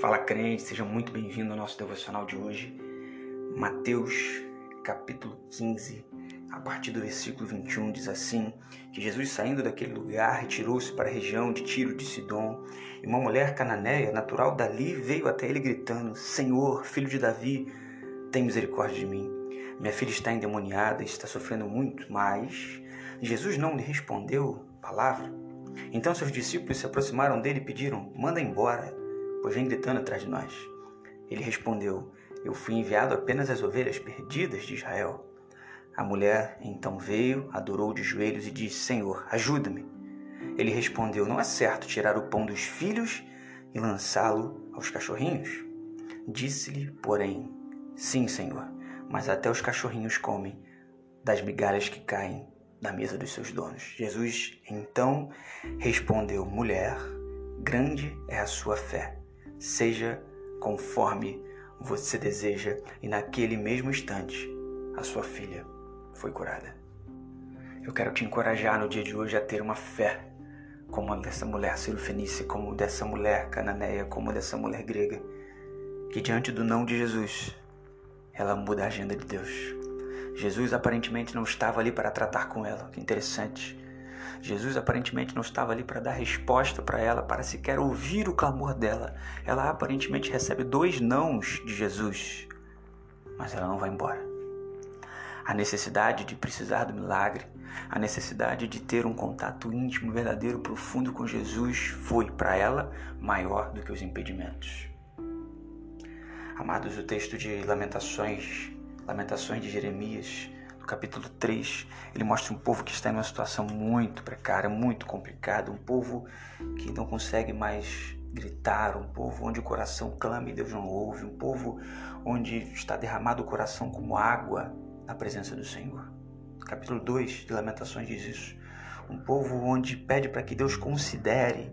Fala crente, seja muito bem-vindo ao nosso devocional de hoje. Mateus, capítulo 15, a partir do versículo 21, diz assim: Que Jesus, saindo daquele lugar, retirou-se para a região de Tiro de Sidom, e uma mulher cananeia, natural dali, veio até ele gritando: Senhor, filho de Davi, tem misericórdia de mim. Minha filha está endemoniada e está sofrendo muito, mas Jesus não lhe respondeu palavra. Então seus discípulos se aproximaram dele e pediram: Manda embora, pois vem gritando atrás de nós. Ele respondeu: Eu fui enviado apenas às ovelhas perdidas de Israel. A mulher então veio, adorou de joelhos e disse: Senhor, ajuda-me. Ele respondeu: Não é certo tirar o pão dos filhos e lançá-lo aos cachorrinhos? Disse-lhe, porém: Sim, Senhor, mas até os cachorrinhos comem das migalhas que caem da mesa dos seus donos. Jesus então respondeu: Mulher, grande é a sua fé, seja conforme você deseja. E naquele mesmo instante, a sua filha foi curada. Eu quero te encorajar no dia de hoje a ter uma fé como a dessa mulher cirofenícia, como dessa mulher cananeia, como dessa mulher grega, que diante do não de Jesus, ela muda a agenda de Deus. Jesus aparentemente não estava ali para tratar com ela. Que interessante. Jesus aparentemente não estava ali para dar resposta para ela, para sequer ouvir o clamor dela. Ela aparentemente recebe dois nãos de Jesus, mas ela não vai embora. A necessidade de precisar do milagre, a necessidade de ter um contato íntimo, verdadeiro, profundo com Jesus foi para ela maior do que os impedimentos. Amados, o texto de Lamentações Lamentações de Jeremias, capítulo 3, ele mostra um povo que está em uma situação muito precária, muito complicada, um povo que não consegue mais gritar, um povo onde o coração clama e Deus não ouve, um povo onde está derramado o coração como água na presença do Senhor. Capítulo 2 de Lamentações diz isso. Um povo onde pede para que Deus considere,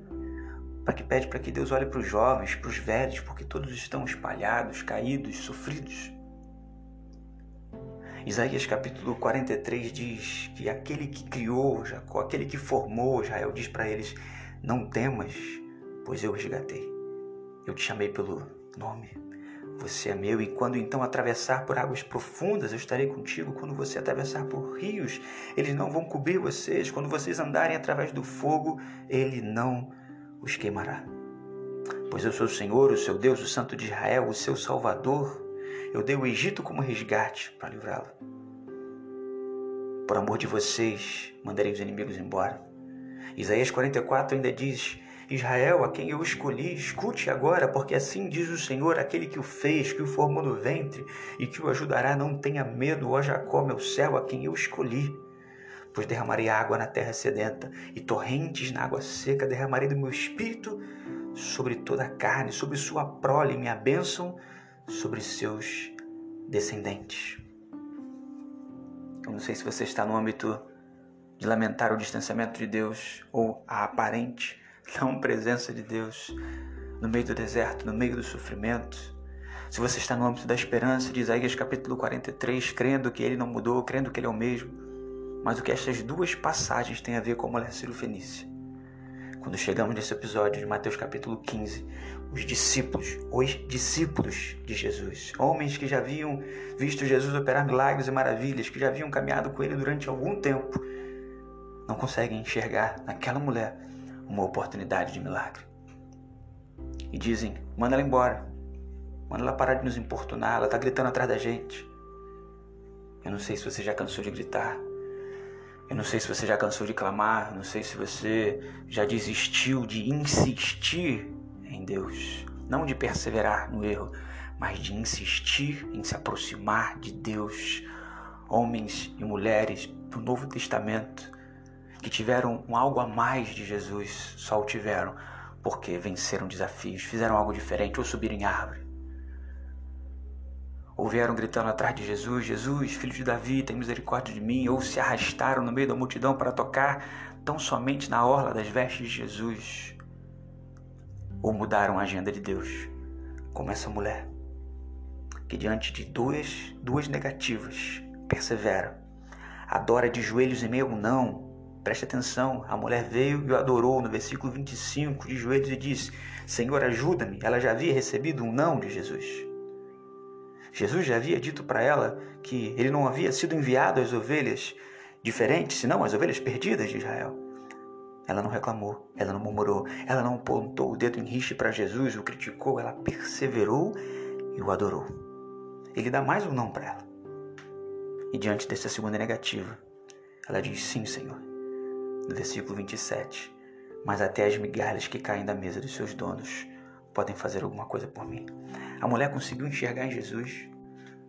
para que pede para que Deus olhe para os jovens, para os velhos, porque todos estão espalhados, caídos, sofridos. Isaías capítulo 43 diz que aquele que criou Jacó, aquele que formou Israel, diz para eles: Não temas, pois eu resgatei. Eu te chamei pelo nome. Você é meu, e quando então atravessar por águas profundas, eu estarei contigo. Quando você atravessar por rios, eles não vão cobrir vocês. Quando vocês andarem através do fogo, ele não os queimará. Pois eu sou o Senhor, o seu Deus, o Santo de Israel, o seu Salvador. Eu dei o Egito como resgate para livrá-lo. Por amor de vocês, mandarei os inimigos embora. Isaías 44 ainda diz: Israel, a quem eu escolhi, escute agora, porque assim diz o Senhor, aquele que o fez, que o formou no ventre e que o ajudará. Não tenha medo, ó Jacó, meu céu, a quem eu escolhi. Pois derramarei água na terra sedenta e torrentes na água seca, derramarei do meu espírito sobre toda a carne, sobre sua prole, minha bênção sobre seus descendentes. Eu não sei se você está no âmbito de lamentar o distanciamento de Deus ou a aparente não presença de Deus no meio do deserto, no meio do sofrimento. Se você está no âmbito da esperança de Isaías capítulo 43, crendo que ele não mudou, crendo que ele é o mesmo. Mas o que estas duas passagens têm a ver com a mulher Fenícia? Quando chegamos nesse episódio de Mateus capítulo 15, os discípulos, os discípulos de Jesus, homens que já haviam visto Jesus operar milagres e maravilhas, que já haviam caminhado com ele durante algum tempo, não conseguem enxergar naquela mulher uma oportunidade de milagre. E dizem: manda ela embora, manda ela parar de nos importunar, ela está gritando atrás da gente. Eu não sei se você já cansou de gritar, eu não sei se você já cansou de clamar, não sei se você já desistiu de insistir em Deus, não de perseverar no erro, mas de insistir em se aproximar de Deus. Homens e mulheres do Novo Testamento que tiveram um algo a mais de Jesus, só o tiveram porque venceram desafios, fizeram algo diferente ou subiram em árvore ou vieram gritando atrás de Jesus: Jesus, filho de Davi, tem misericórdia de mim, ou se arrastaram no meio da multidão para tocar tão somente na orla das vestes de Jesus, ou mudaram a agenda de Deus, como essa mulher, que diante de duas, duas negativas persevera, adora de joelhos em meio não, Preste atenção, a mulher veio e o adorou no versículo 25, de joelhos, e disse: Senhor, ajuda-me. Ela já havia recebido um não de Jesus. Jesus já havia dito para ela que ele não havia sido enviado às ovelhas diferentes, senão às ovelhas perdidas de Israel. Ela não reclamou, ela não murmurou, ela não apontou o dedo em riche para Jesus, o criticou, ela perseverou e o adorou. Ele dá mais um não para ela. E diante dessa segunda negativa, ela diz: Sim, Senhor. No versículo 27, mas até as migalhas que caem da mesa dos seus donos podem fazer alguma coisa por mim. A mulher conseguiu enxergar em Jesus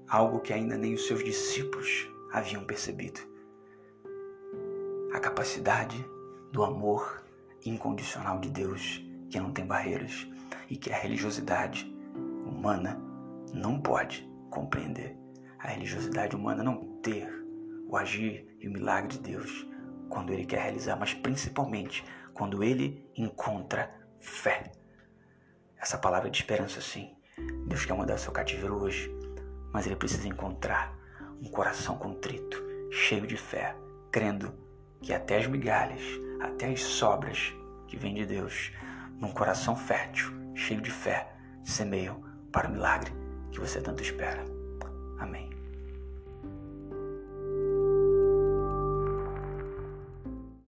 algo que ainda nem os seus discípulos haviam percebido. A capacidade do amor incondicional de Deus, que não tem barreiras e que a religiosidade humana não pode compreender. A religiosidade humana não ter o agir e o milagre de Deus quando ele quer realizar, mas principalmente quando ele encontra fé. Essa palavra de esperança, sim. Deus quer mudar seu cativeiro hoje, mas ele precisa encontrar um coração contrito, cheio de fé, crendo que até as migalhas, até as sobras que vêm de Deus, num coração fértil, cheio de fé, semeiam para o milagre que você tanto espera. Amém.